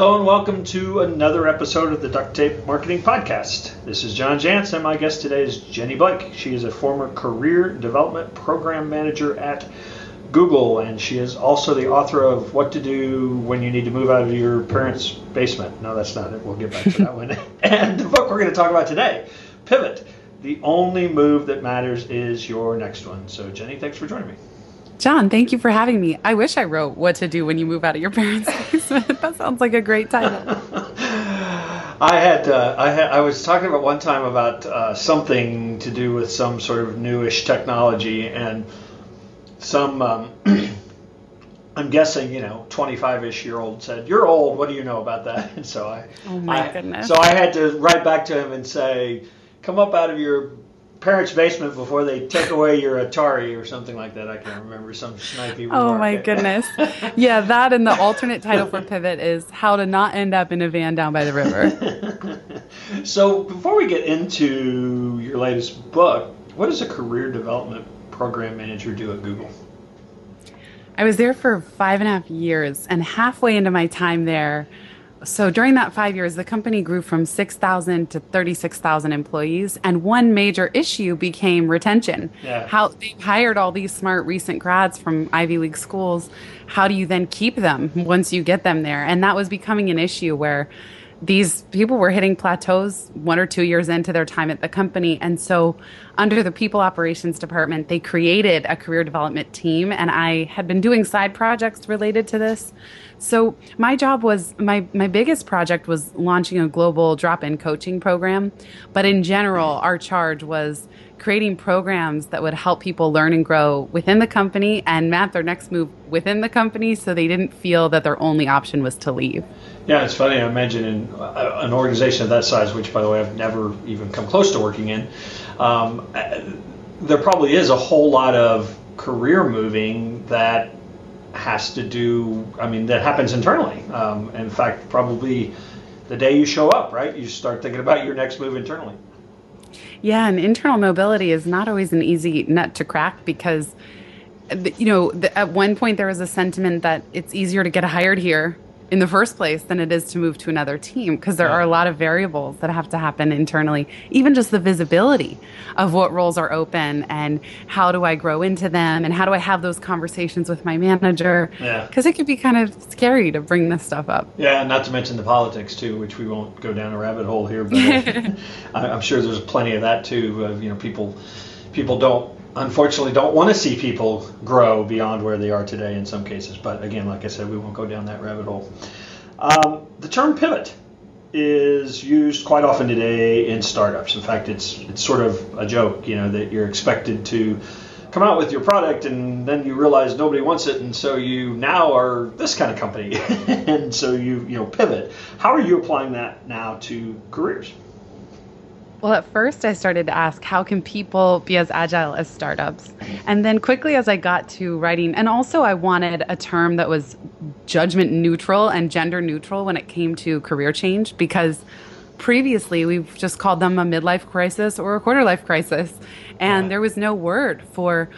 Hello and welcome to another episode of the Duct Tape Marketing Podcast. This is John Jantsch and my guest today is Jenny Blake. She is a former career development program manager at Google and she is also the author of What to Do When You Need to Move Out of Your Parents' Basement. No, that's not it. We'll get back to that one. And the book we're going to talk about today, Pivot. The only move that matters is your next one. So, Jenny, thanks for joining me. John, thank you for having me. I wish I wrote what to do when you move out of your parents' basement. that sounds like a great title. I had, uh, I had, I was talking about one time about uh, something to do with some sort of newish technology, and some, um, I'm guessing, you know, 25-ish year old said, "You're old. What do you know about that?" And so I, oh my I, goodness. So I had to write back to him and say, "Come up out of your parents' basement before they take away your Atari or something like that. I can't remember some snipey. Oh my goodness! yeah, that and the alternate title for Pivot is "How to Not End Up in a Van Down by the River." so before we get into your latest book, what does a career development program manager do at Google? I was there for five and a half years, and halfway into my time there, so during that five years, the company grew from 6,000 to 36,000 employees. And one major issue became retention. Yeah. How they hired all these smart recent grads from Ivy League schools. How do you then keep them once you get them there? And that was becoming an issue where these people were hitting plateaus one or two years into their time at the company. And so, under the people operations department, they created a career development team. And I had been doing side projects related to this. So, my job was my, my biggest project was launching a global drop in coaching program. But in general, our charge was creating programs that would help people learn and grow within the company and map their next move within the company so they didn't feel that their only option was to leave. Yeah, it's funny. I imagine in an organization of that size, which by the way I've never even come close to working in, um, there probably is a whole lot of career moving that has to do. I mean, that happens internally. Um, in fact, probably the day you show up, right? You start thinking about your next move internally. Yeah, and internal mobility is not always an easy nut to crack because, you know, at one point there was a sentiment that it's easier to get hired here in the first place than it is to move to another team because there yeah. are a lot of variables that have to happen internally even just the visibility of what roles are open and how do i grow into them and how do i have those conversations with my manager because yeah. it could be kind of scary to bring this stuff up yeah not to mention the politics too which we won't go down a rabbit hole here but i'm sure there's plenty of that too uh, you know people people don't unfortunately don't want to see people grow beyond where they are today in some cases. But again, like I said, we won't go down that rabbit hole. Um, the term pivot is used quite often today in startups. In fact, it's it's sort of a joke, you know, that you're expected to come out with your product and then you realize nobody wants it and so you now are this kind of company and so you you know pivot. How are you applying that now to careers? Well, at first, I started to ask, how can people be as agile as startups? And then quickly, as I got to writing, and also I wanted a term that was judgment neutral and gender neutral when it came to career change, because previously we've just called them a midlife crisis or a quarter life crisis. And yeah. there was no word for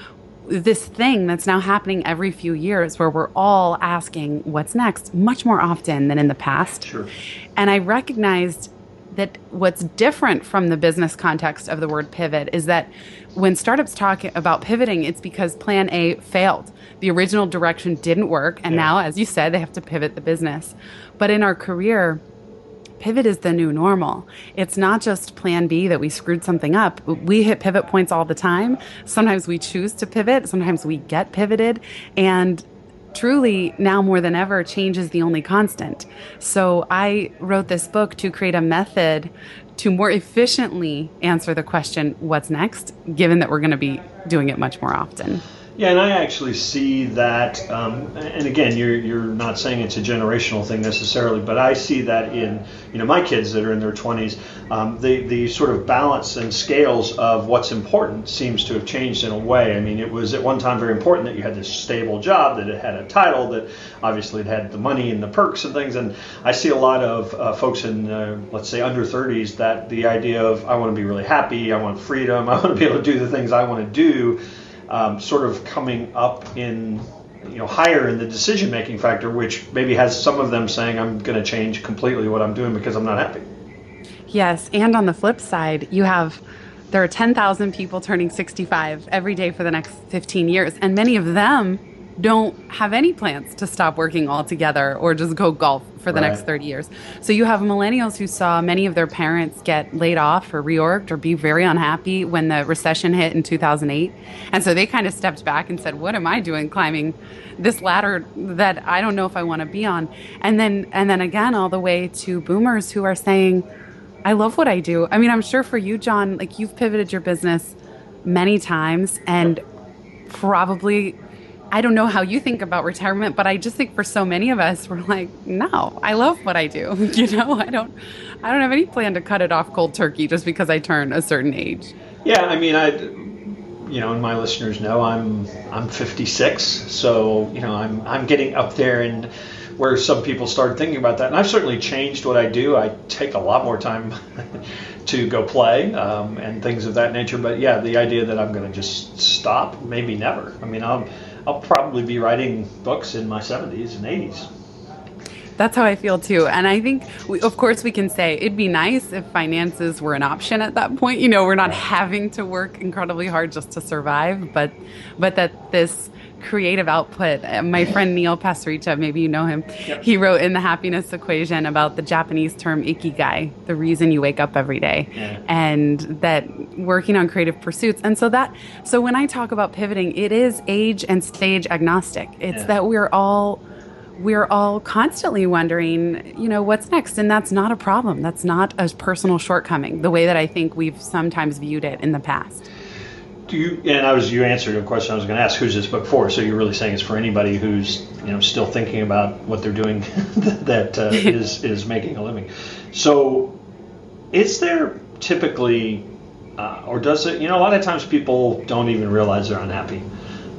this thing that's now happening every few years where we're all asking what's next much more often than in the past. Sure. And I recognized that what's different from the business context of the word pivot is that when startups talk about pivoting, it's because plan A failed. The original direction didn't work. And yeah. now, as you said, they have to pivot the business. But in our career, pivot is the new normal. It's not just plan B that we screwed something up. We hit pivot points all the time. Sometimes we choose to pivot, sometimes we get pivoted. And truly now more than ever change is the only constant. So i wrote this book to create a method to more efficiently answer the question what's next given that we're going to be doing it much more often yeah, and I actually see that, um, and again, you're you're not saying it's a generational thing necessarily, but I see that in you know my kids that are in their 20s, um, the the sort of balance and scales of what's important seems to have changed in a way. I mean, it was at one time very important that you had this stable job, that it had a title, that obviously it had the money and the perks and things, and I see a lot of uh, folks in uh, let's say under 30s that the idea of I want to be really happy, I want freedom, I want to be able to do the things I want to do um, sort of coming up in you know higher in the decision making factor, which maybe has some of them saying I'm going to change completely what I'm doing because I'm not happy. Yes, and on the flip side, you have there are 10,000 people turning 65 every day for the next 15 years, and many of them don't have any plans to stop working altogether or just go golf for the right. next 30 years. So you have millennials who saw many of their parents get laid off or reorged or be very unhappy when the recession hit in 2008. And so they kind of stepped back and said, "What am I doing climbing this ladder that I don't know if I want to be on?" And then and then again all the way to boomers who are saying, "I love what I do." I mean, I'm sure for you, John, like you've pivoted your business many times and probably I don't know how you think about retirement, but I just think for so many of us, we're like, no, I love what I do. You know, I don't, I don't have any plan to cut it off cold turkey just because I turn a certain age. Yeah, I mean, I, you know, and my listeners know I'm, I'm 56, so you know, I'm, I'm getting up there and where some people started thinking about that, and I've certainly changed what I do. I take a lot more time to go play um, and things of that nature. But yeah, the idea that I'm going to just stop, maybe never. I mean, I'm I'll probably be writing books in my 70s and 80s. That's how I feel too. And I think, we, of course, we can say it'd be nice if finances were an option at that point. You know, we're not having to work incredibly hard just to survive, but but that this creative output. Uh, my friend Neil Pasricha, maybe you know him, yep. he wrote in the happiness equation about the Japanese term ikigai, the reason you wake up every day, yeah. and that working on creative pursuits. And so that, so when I talk about pivoting, it is age and stage agnostic. It's yeah. that we're all we're all constantly wondering, you know, what's next? And that's not a problem. That's not a personal shortcoming, the way that I think we've sometimes viewed it in the past do you and I was you answered a question I was going to ask who's this book for? So you're really saying it's for anybody who's you know still thinking about what they're doing that uh, is is making a living. So is there typically uh, or does it you know a lot of times people don't even realize they're unhappy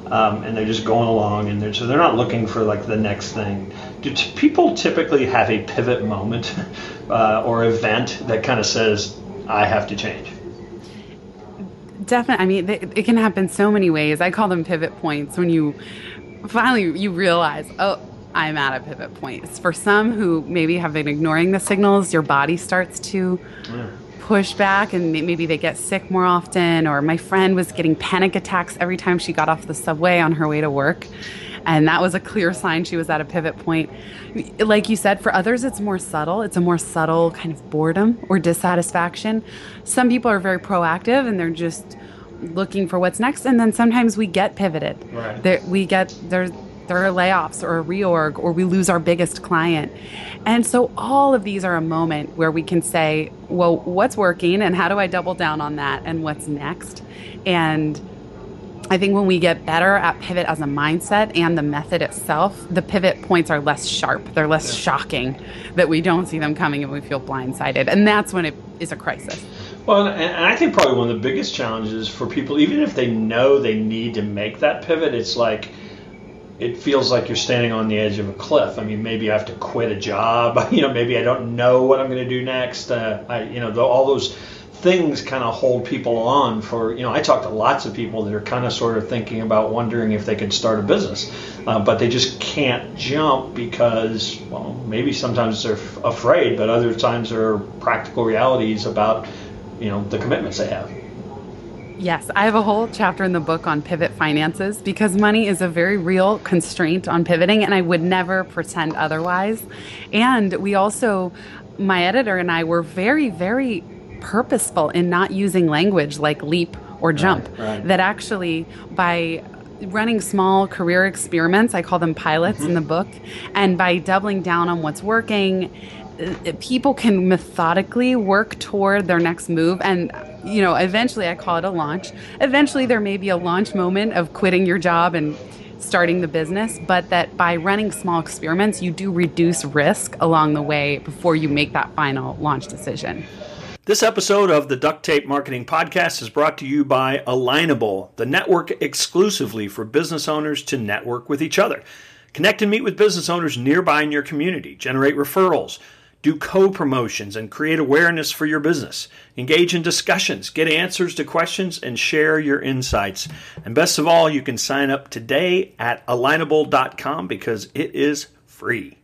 um, and they're just going along and they're so they're not looking for like the next thing. Do t- people typically have a pivot moment uh, or event that kind of says I have to change definitely. I mean, it can happen so many ways. I call them pivot points when you finally you realize, oh, I'm at a pivot point. It's for some who maybe have been ignoring the signals, your body starts to yeah. push back and maybe they get sick more often. Or my friend was getting panic attacks every time she got off the subway on her way to work. And that was a clear sign she was at a pivot point. Like you said, for others, it's more subtle. It's a more subtle kind of boredom or dissatisfaction. Some people are very proactive and they're just looking for what's next. And then sometimes we get pivoted. Right. There, we get, there's, there are layoffs or a reorg or we lose our biggest client. And so all of these are a moment where we can say, well, what's working and how do I double down on that and what's next? And I think when we get better at pivot as a mindset and the method itself, the pivot points are less sharp. They're less shocking that we don't see them coming and we feel blindsided. And that's when it is a crisis. Well, and I think probably one of the biggest challenges for people, even if they know they need to make that pivot, it's like it feels like you're standing on the edge of a cliff. I mean, maybe I have to quit a job. You know, maybe I don't know what I'm going to do next. Uh, I, you know, all those things kind of hold people on for you know i talk to lots of people that are kind of sort of thinking about wondering if they could start a business uh, but they just can't jump because well maybe sometimes they're f- afraid but other times there are practical realities about you know the commitments they have Yes, I have a whole chapter in the book on pivot finances because money is a very real constraint on pivoting, and I would never pretend otherwise. And we also, my editor and I were very, very purposeful in not using language like leap or jump. Right, right. That actually, by running small career experiments, I call them pilots mm-hmm. in the book, and by doubling down on what's working, uh, people can methodically work toward their next move and you know eventually i call it a launch eventually there may be a launch moment of quitting your job and starting the business but that by running small experiments you do reduce risk along the way before you make that final launch decision this episode of the Duct Tape Marketing Podcast is brought to you by Alignable, the network exclusively for business owners to network with each other. Connect and meet with business owners nearby in your community, generate referrals, do co promotions and create awareness for your business. Engage in discussions, get answers to questions, and share your insights. And best of all, you can sign up today at alignable.com because it is free.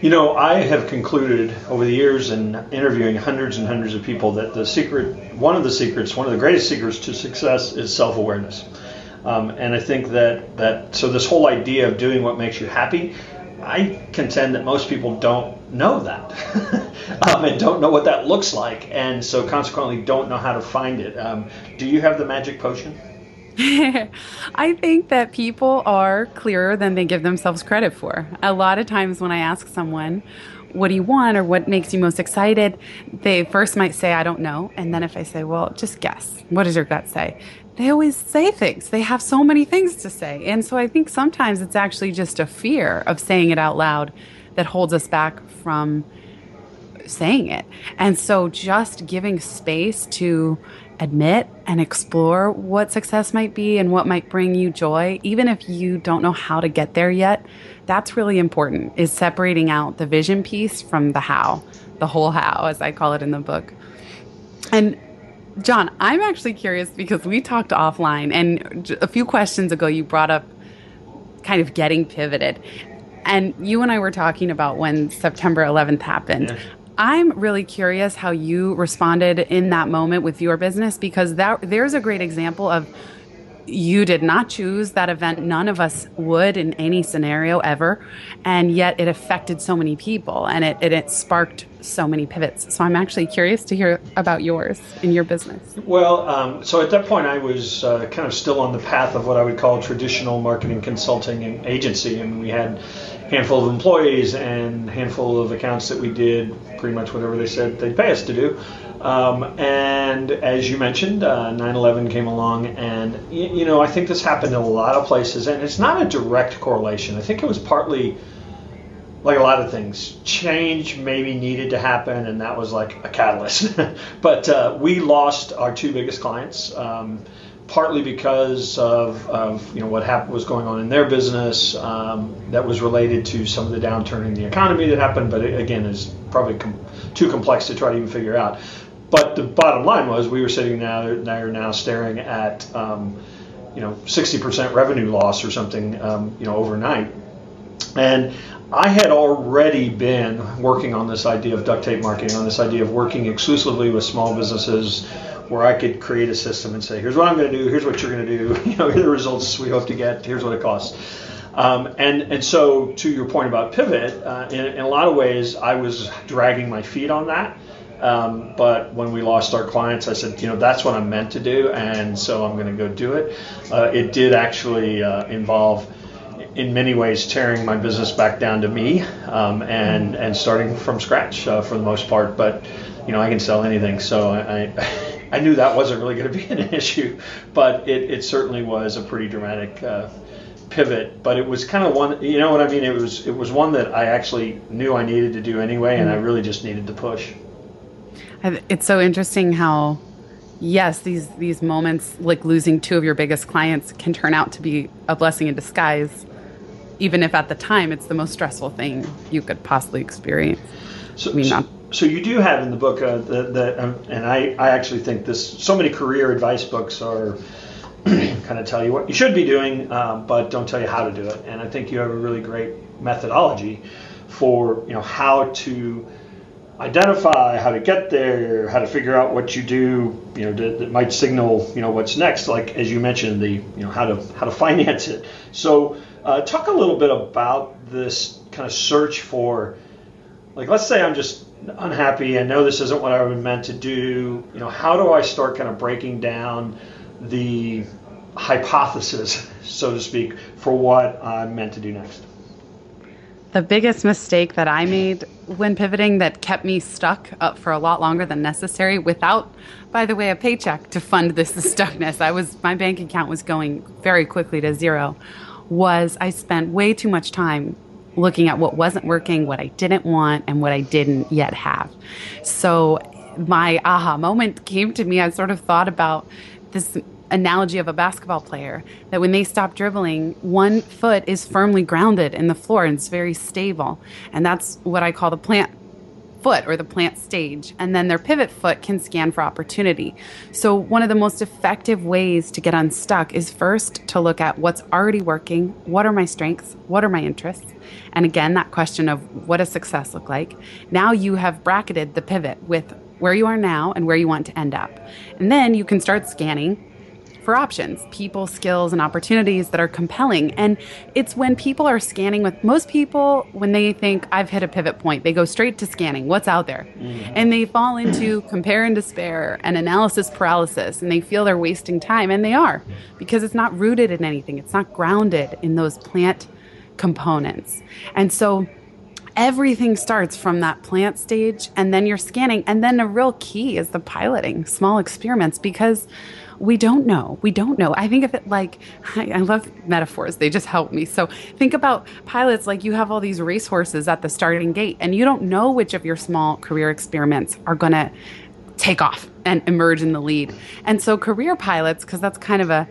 You know, I have concluded over the years in interviewing hundreds and hundreds of people that the secret, one of the secrets, one of the greatest secrets to success is self awareness. Um, and I think that, that, so this whole idea of doing what makes you happy, I contend that most people don't know that um, and don't know what that looks like. And so consequently don't know how to find it. Um, do you have the magic potion? I think that people are clearer than they give themselves credit for. A lot of times when I ask someone, what do you want or what makes you most excited? They first might say, I don't know. And then if I say, well, just guess, what does your gut say? They always say things. They have so many things to say. And so I think sometimes it's actually just a fear of saying it out loud that holds us back from saying it. And so just giving space to admit and explore what success might be and what might bring you joy, even if you don't know how to get there yet, that's really important is separating out the vision piece from the how, the whole how, as I call it in the book. And John, I'm actually curious because we talked offline, and a few questions ago, you brought up kind of getting pivoted. And you and I were talking about when September 11th happened. Yeah. I'm really curious how you responded in that moment with your business because that there's a great example of you did not choose that event. None of us would in any scenario ever. And yet it affected so many people and it, it, it sparked so many pivots. So I'm actually curious to hear about yours in your business. Well, um, so at that point, I was uh, kind of still on the path of what I would call traditional marketing consulting and agency. And we had a handful of employees and a handful of accounts that we did pretty much whatever they said they'd pay us to do. Um, and as you mentioned, uh, 9/11 came along, and you, you know I think this happened in a lot of places, and it's not a direct correlation. I think it was partly like a lot of things, change maybe needed to happen, and that was like a catalyst. but uh, we lost our two biggest clients. Um, partly because of, of you know what happened was going on in their business um, that was related to some of the downturn in the economy that happened, but it, again is probably com- too complex to try to even figure out. But the bottom line was we were sitting now now now staring at um, you know 60% revenue loss or something um, you know overnight, and I had already been working on this idea of duct tape marketing, on this idea of working exclusively with small businesses where I could create a system and say, here's what I'm going to do, here's what you're going to do, you know, here are the results we hope to get, here's what it costs. Um, and, and so, to your point about pivot, uh, in, in, a lot of ways, I was dragging my feet on that. Um, but when we lost our clients, I said, you know, that's what I'm meant to do, and so I'm going to go do it. Uh, it did actually uh, involve, in many ways, tearing my business back down to me um, and and starting from scratch uh, for the most part. But you know, I can sell anything, so I, I I knew that wasn't really going to be an issue, but it, it certainly was a pretty dramatic uh, pivot. But it was kind of one, you know what I mean? It was it was one that I actually knew I needed to do anyway, and I mm-hmm. really just needed to push. It's so interesting how, yes, these these moments like losing two of your biggest clients can turn out to be a blessing in disguise, even if at the time it's the most stressful thing you could possibly experience. So, I mean, not so you do have in the book uh, that, um, and I, I actually think this. So many career advice books are kind of tell you what you should be doing, uh, but don't tell you how to do it. And I think you have a really great methodology for you know how to identify how to get there, how to figure out what you do, you know, that, that, might signal, you know, what's next. Like as you mentioned, the, you know, how to how to finance it. So uh, talk a little bit about this kind of search for, like, let's say I'm just unhappy. I know this isn't what I was meant to do. You know, how do I start kind of breaking down the hypothesis, so to speak, for what I'm meant to do next? The biggest mistake that I made when pivoting that kept me stuck up for a lot longer than necessary without, by the way, a paycheck to fund this stuckness. I was my bank account was going very quickly to zero. Was I spent way too much time looking at what wasn't working, what I didn't want, and what I didn't yet have. So my aha moment came to me. I sort of thought about this analogy of a basketball player that when they stop dribbling, one foot is firmly grounded in the floor and it's very stable. And that's what I call the plant foot or the plant stage. And then their pivot foot can scan for opportunity. So, one of the most effective ways to get unstuck is first to look at what's already working. What are my strengths? What are my interests? And again, that question of what does success look like? Now you have bracketed the pivot with where you are now and where you want to end up. And then you can start scanning for options, people, skills, and opportunities that are compelling. And it's when people are scanning with most people, when they think, I've hit a pivot point, they go straight to scanning what's out there. Mm-hmm. And they fall into compare and despair and analysis paralysis, and they feel they're wasting time. And they are, because it's not rooted in anything, it's not grounded in those plant components. And so, everything starts from that plant stage and then you're scanning and then a real key is the piloting small experiments because we don't know. We don't know. I think of it like I, I love metaphors. They just help me. So think about pilots like you have all these racehorses at the starting gate, and you don't know which of your small career experiments are going to take off and emerge in the lead. And so career pilots, because that's kind of a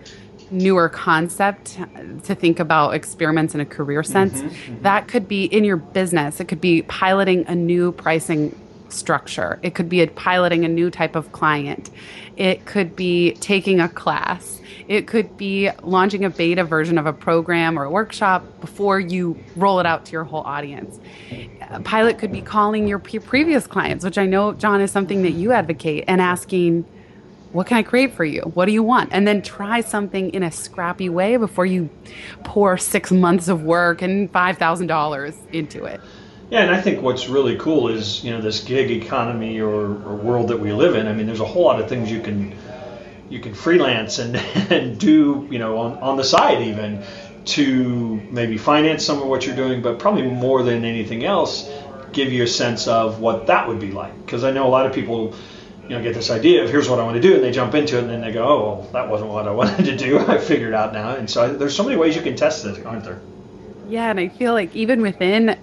newer concept to think about experiments in a career sense. Mm-hmm, mm-hmm. That could be in your business. It could be piloting a new pricing structure. It could be a piloting a new type of client. It could be taking a class. It could be launching a beta version of a program or a workshop before you roll it out to your whole audience. A pilot could be calling your previous clients, which I know, John, is something that you advocate, and asking, what can I create for you? What do you want? And then try something in a scrappy way before you pour six months of work and $5,000 into it. Yeah, and I think what's really cool is you know this gig economy or, or world that we live in. I mean, there's a whole lot of things you can you can freelance and and do you know on on the side even to maybe finance some of what you're doing, but probably more than anything else, give you a sense of what that would be like. Because I know a lot of people you know, get this idea of here's what I want to do, and they jump into it, and then they go, oh, well, that wasn't what I wanted to do. I figured out now, and so I, there's so many ways you can test it, aren't there? Yeah, and I feel like even within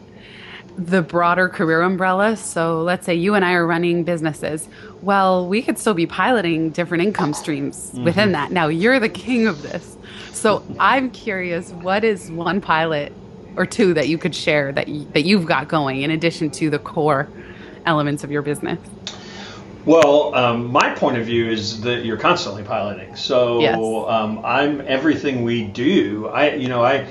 the broader career umbrella. So let's say you and I are running businesses. Well, we could still be piloting different income streams mm-hmm. within that. Now, you're the king of this. So I'm curious, what is one pilot or two that you could share that you, that you've got going in addition to the core elements of your business? Well, um, my point of view is that you're constantly piloting. So yes. um, I'm everything we do. I, you know, I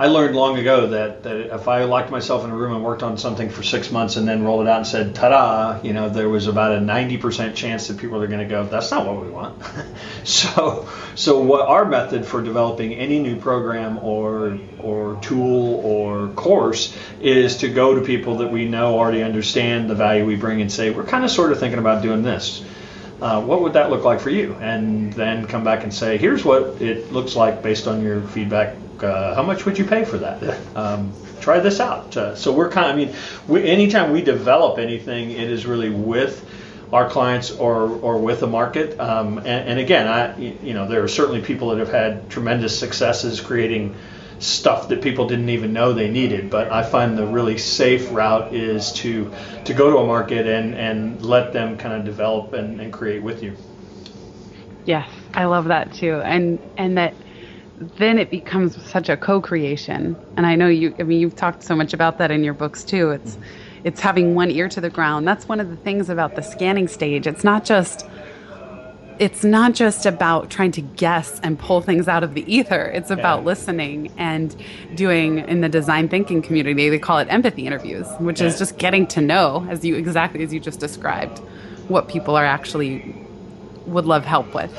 I learned long ago that, that if I locked myself in a room and worked on something for six months and then rolled it out and said, ta da, you know, there was about a 90% chance that people are going to go, that's not what we want. so, so what our method for developing any new program or, or tool or course is to go to people that we know already understand the value we bring and say, we're kind of sort of thinking about doing this. Uh, what would that look like for you? And then come back and say, here's what it looks like based on your feedback uh, how much would you pay for that? Um, try this out. Uh, so we're kind of, I mean, we, anytime we develop anything, it is really with our clients or, or with the market. Um, and, and, again, I, you know, there are certainly people that have had tremendous successes creating stuff that people didn't even know they needed. But I find the really safe route is to to go to a market and, and let them kind of develop and, and create with you. Yes, I love that too. And and that then it becomes such a co-creation. And i know you i mean you've talked so much about that in your books too. It's it's having one ear to the ground. That's one of the things about the scanning stage. It's not just it's not just about trying to guess and pull things out of the ether. It's about yeah. listening and doing in the design thinking community they call it empathy interviews which yeah. is just getting to know as you exactly as you just described what people are actually would love help with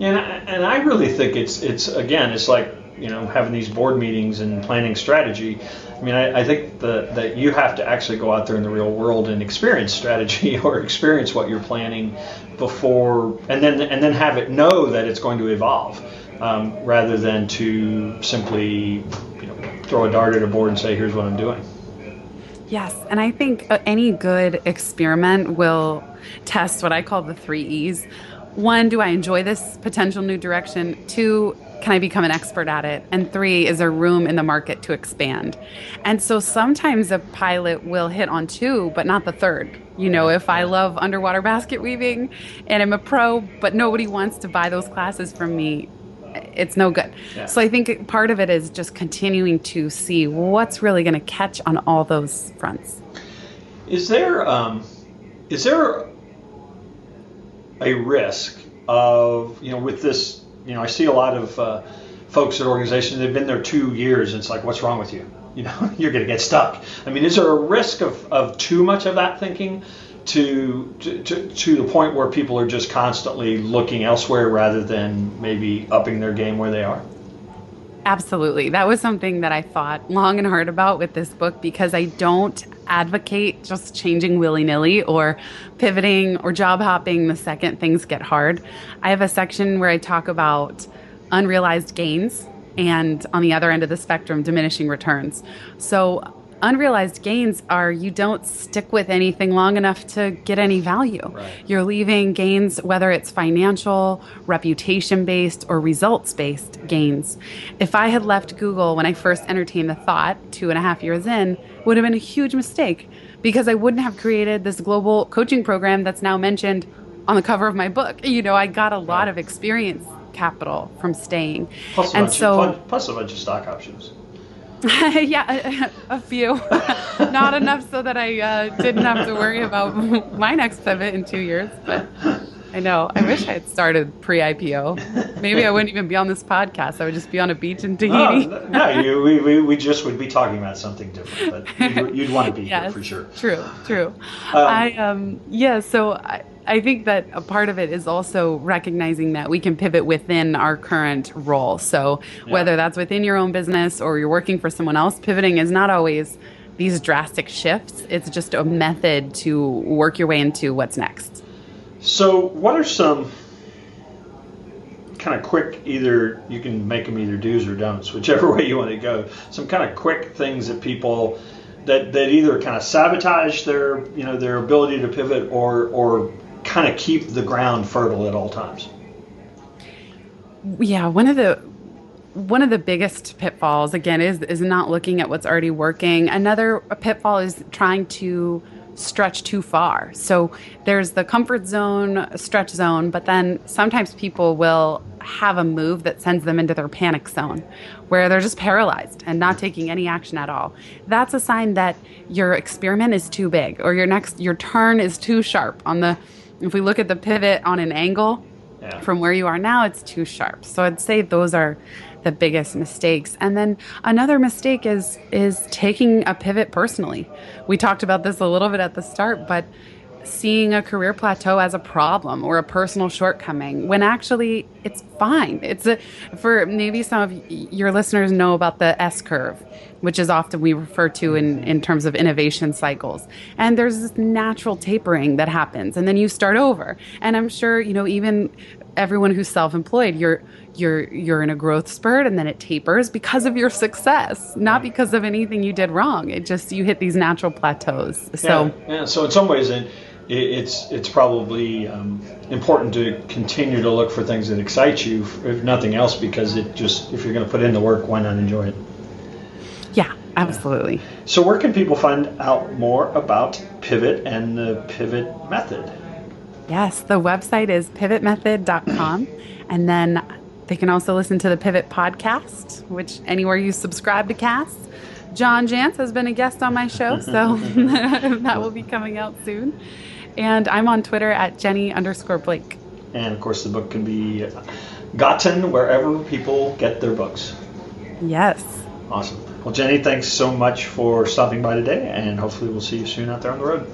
and I, and I really think it's it's again it's like you know having these board meetings and planning strategy. I mean, I, I think that that you have to actually go out there in the real world and experience strategy or experience what you're planning before, and then and then have it know that it's going to evolve, um, rather than to simply you know throw a dart at a board and say, "Here's what I'm doing." Yes, and I think uh, any good experiment will test what I call the three E's one, do I enjoy this potential new direction? Two, can I become an expert at it? And three, is there room in the market to expand? And so sometimes a pilot will hit on two, but not the third. You know, if I love underwater basket weaving and I'm a pro, but nobody wants to buy those classes from me, it's no good. Yeah. So I think part of it is just continuing to see what's really going to catch on all those fronts. Is there um, is there a risk of you know with this you know I see a lot of uh, folks at organizations they've been there two years and it's like what's wrong with you you know you're going to get stuck. I mean is there a risk of, of too much of that thinking to, to, to, the point where people are just constantly looking elsewhere rather than maybe upping their game where they are? Absolutely. That was something that I thought long and hard about with this book because I don't advocate just changing willy nilly or pivoting or job hopping the second things get hard. I have a section where I talk about unrealized gains and on the other end of the spectrum, diminishing returns. So unrealized gains are you don't stick with anything long enough to get any value. Right. You're leaving gains, whether it's financial, reputation based, or results based gains. If I had left Google when I first entertained the thought two and a half years in, would have been a huge mistake because I wouldn't have created this global coaching program that's now mentioned on the cover of my book. You know, I got a lot of experience capital from staying. Plus and so, of, plus a bunch of stock options. yeah, a, a few. Not enough so that I uh, didn't have to worry about my next pivot in two years. But I know. I wish I had started pre-IPO. Maybe I wouldn't even be on this podcast. I would just be on a beach in Tahiti. Oh, no, you, we, we, we just would be talking about something different. But you'd, you'd want to be yes, here for sure. True, true. Um, I um yeah. So I, I think that a part of it is also recognizing that we can pivot within our current role. So, yeah. whether that's within your own business or you're working for someone else, pivoting is not always these drastic shifts. It's just a method to work your way into what's next. So, what are some kind of quick either you can make them either do's or don'ts, whichever way you want to go. Some kind of quick things that people that, that either kind of sabotage their you know their ability to pivot or or kind of keep the ground fertile at all times. Yeah, one of the one of the biggest pitfalls again is is not looking at what's already working. Another pitfall is trying to stretch too far. So there's the comfort zone, stretch zone, but then sometimes people will have a move that sends them into their panic zone where they're just paralyzed and not taking any action at all. That's a sign that your experiment is too big or your next your turn is too sharp on the if we look at the pivot on an angle yeah. from where you are now, it's too sharp. So I'd say those are the biggest mistakes. And then another mistake is is taking a pivot personally. We talked about this a little bit at the start, but seeing a career plateau as a problem or a personal shortcoming when actually it's fine. It's a for maybe some of your listeners know about the S curve, which is often we refer to in in terms of innovation cycles. And there's this natural tapering that happens and then you start over. And I'm sure, you know, even everyone who's self-employed, you're you're you're in a growth spurt and then it tapers because of your success, not because of anything you did wrong. It just you hit these natural plateaus. So yeah, yeah. so in some ways it, it's it's probably um, important to continue to look for things that excite you, if nothing else, because it just if you're going to put in the work, why not enjoy it? Yeah, absolutely. Yeah. So where can people find out more about Pivot and the Pivot method? Yes, the website is pivotmethod.com, and then they can also listen to the Pivot podcast, which anywhere you subscribe to casts. John Jantsch has been a guest on my show, so that will be coming out soon. And I'm on Twitter at Jenny underscore Blake. And of course, the book can be gotten wherever people get their books. Yes. Awesome. Well, Jenny, thanks so much for stopping by today, and hopefully, we'll see you soon out there on the road.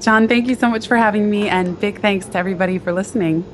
John, thank you so much for having me, and big thanks to everybody for listening.